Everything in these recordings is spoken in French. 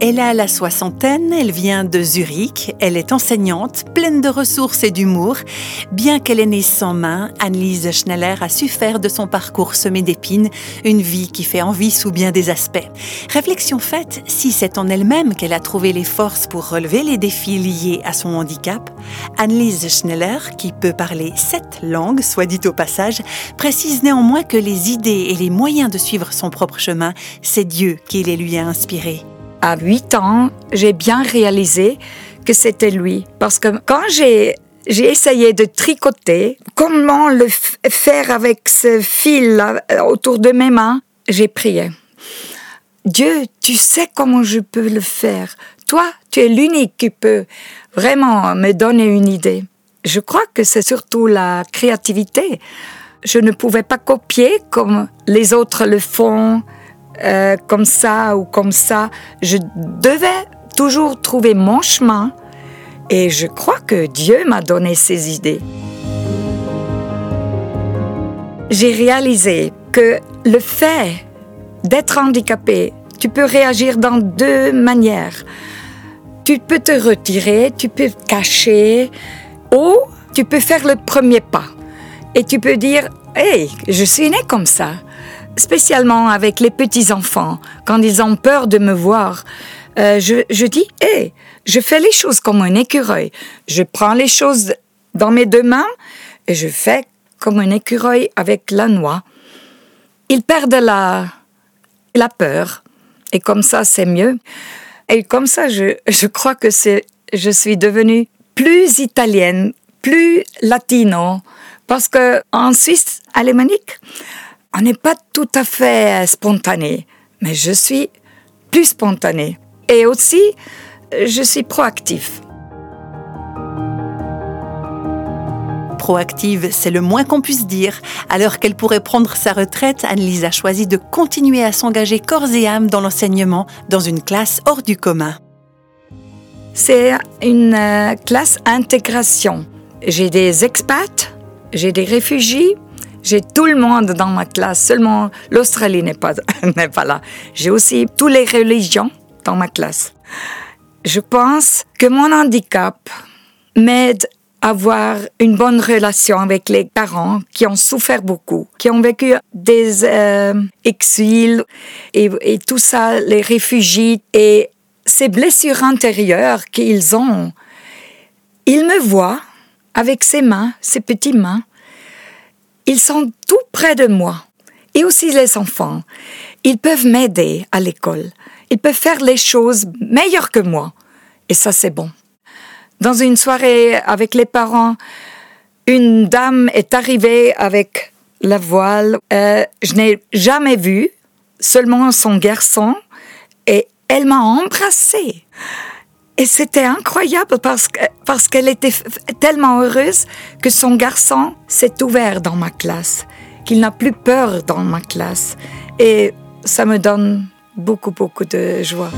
Elle a la soixantaine, elle vient de Zurich, elle est enseignante, pleine de ressources et d'humour. Bien qu'elle ait née sans main, Annelise Schneller a su faire de son parcours semé d'épines une vie qui fait envie sous bien des aspects. Réflexion faite, si c'est en elle-même qu'elle a trouvé les forces pour relever les défis liés à son handicap, Annelise Schneller, qui peut parler sept langues, soit dit au passage, précise néanmoins que les idées et les moyens de suivre son propre chemin, c'est Dieu qui les lui a inspirés à 8 ans, j'ai bien réalisé que c'était lui. Parce que quand j'ai j'ai essayé de tricoter, comment le faire avec ce fil autour de mes mains, j'ai prié. Dieu, tu sais comment je peux le faire. Toi, tu es l'unique qui peut vraiment me donner une idée. Je crois que c'est surtout la créativité. Je ne pouvais pas copier comme les autres le font, euh, comme ça ou comme ça. Je devais toujours trouver mon chemin et je crois que Dieu m'a donné ces idées. J'ai réalisé que le fait d'être handicapé, tu peux réagir dans deux manières. Tu peux te retirer, tu peux te cacher, ou tu peux faire le premier pas. Et tu peux dire, hey, je suis né comme ça spécialement avec les petits-enfants, quand ils ont peur de me voir, euh, je, dis, hé, je fais les choses comme un écureuil. Je prends les choses dans mes deux mains et je fais comme un écureuil avec la noix. Ils perdent la, la peur et comme ça, c'est mieux. Et comme ça, je, je crois que c'est, je suis devenue plus italienne, plus latino, parce que en Suisse alémanique, on n'est pas tout à fait spontané, mais je suis plus spontané. Et aussi, je suis proactif. Proactive, c'est le moins qu'on puisse dire. Alors qu'elle pourrait prendre sa retraite, Annelise a choisi de continuer à s'engager corps et âme dans l'enseignement dans une classe hors du commun. C'est une euh, classe intégration. J'ai des expats, j'ai des réfugiés, j'ai tout le monde dans ma classe, seulement l'Australie n'est pas, n'est pas là. J'ai aussi toutes les religions dans ma classe. Je pense que mon handicap m'aide à avoir une bonne relation avec les parents qui ont souffert beaucoup, qui ont vécu des euh, exils et, et tout ça, les réfugiés et ces blessures intérieures qu'ils ont. Ils me voient avec ses mains, ses petites mains, ils sont tout près de moi. Et aussi les enfants. Ils peuvent m'aider à l'école. Ils peuvent faire les choses meilleures que moi. Et ça, c'est bon. Dans une soirée avec les parents, une dame est arrivée avec la voile. Euh, je n'ai jamais vu, seulement son garçon, et elle m'a embrassée. Et c'était incroyable parce que parce qu'elle était tellement heureuse que son garçon s'est ouvert dans ma classe, qu'il n'a plus peur dans ma classe. Et ça me donne beaucoup, beaucoup de joie.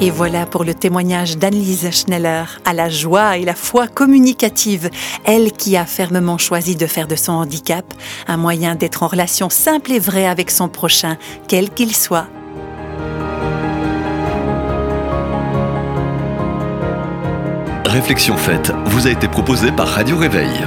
Et voilà pour le témoignage d'Annelise Schneller à la joie et la foi communicative, elle qui a fermement choisi de faire de son handicap un moyen d'être en relation simple et vraie avec son prochain, quel qu'il soit. Réflexion faite vous a été proposée par Radio Réveil.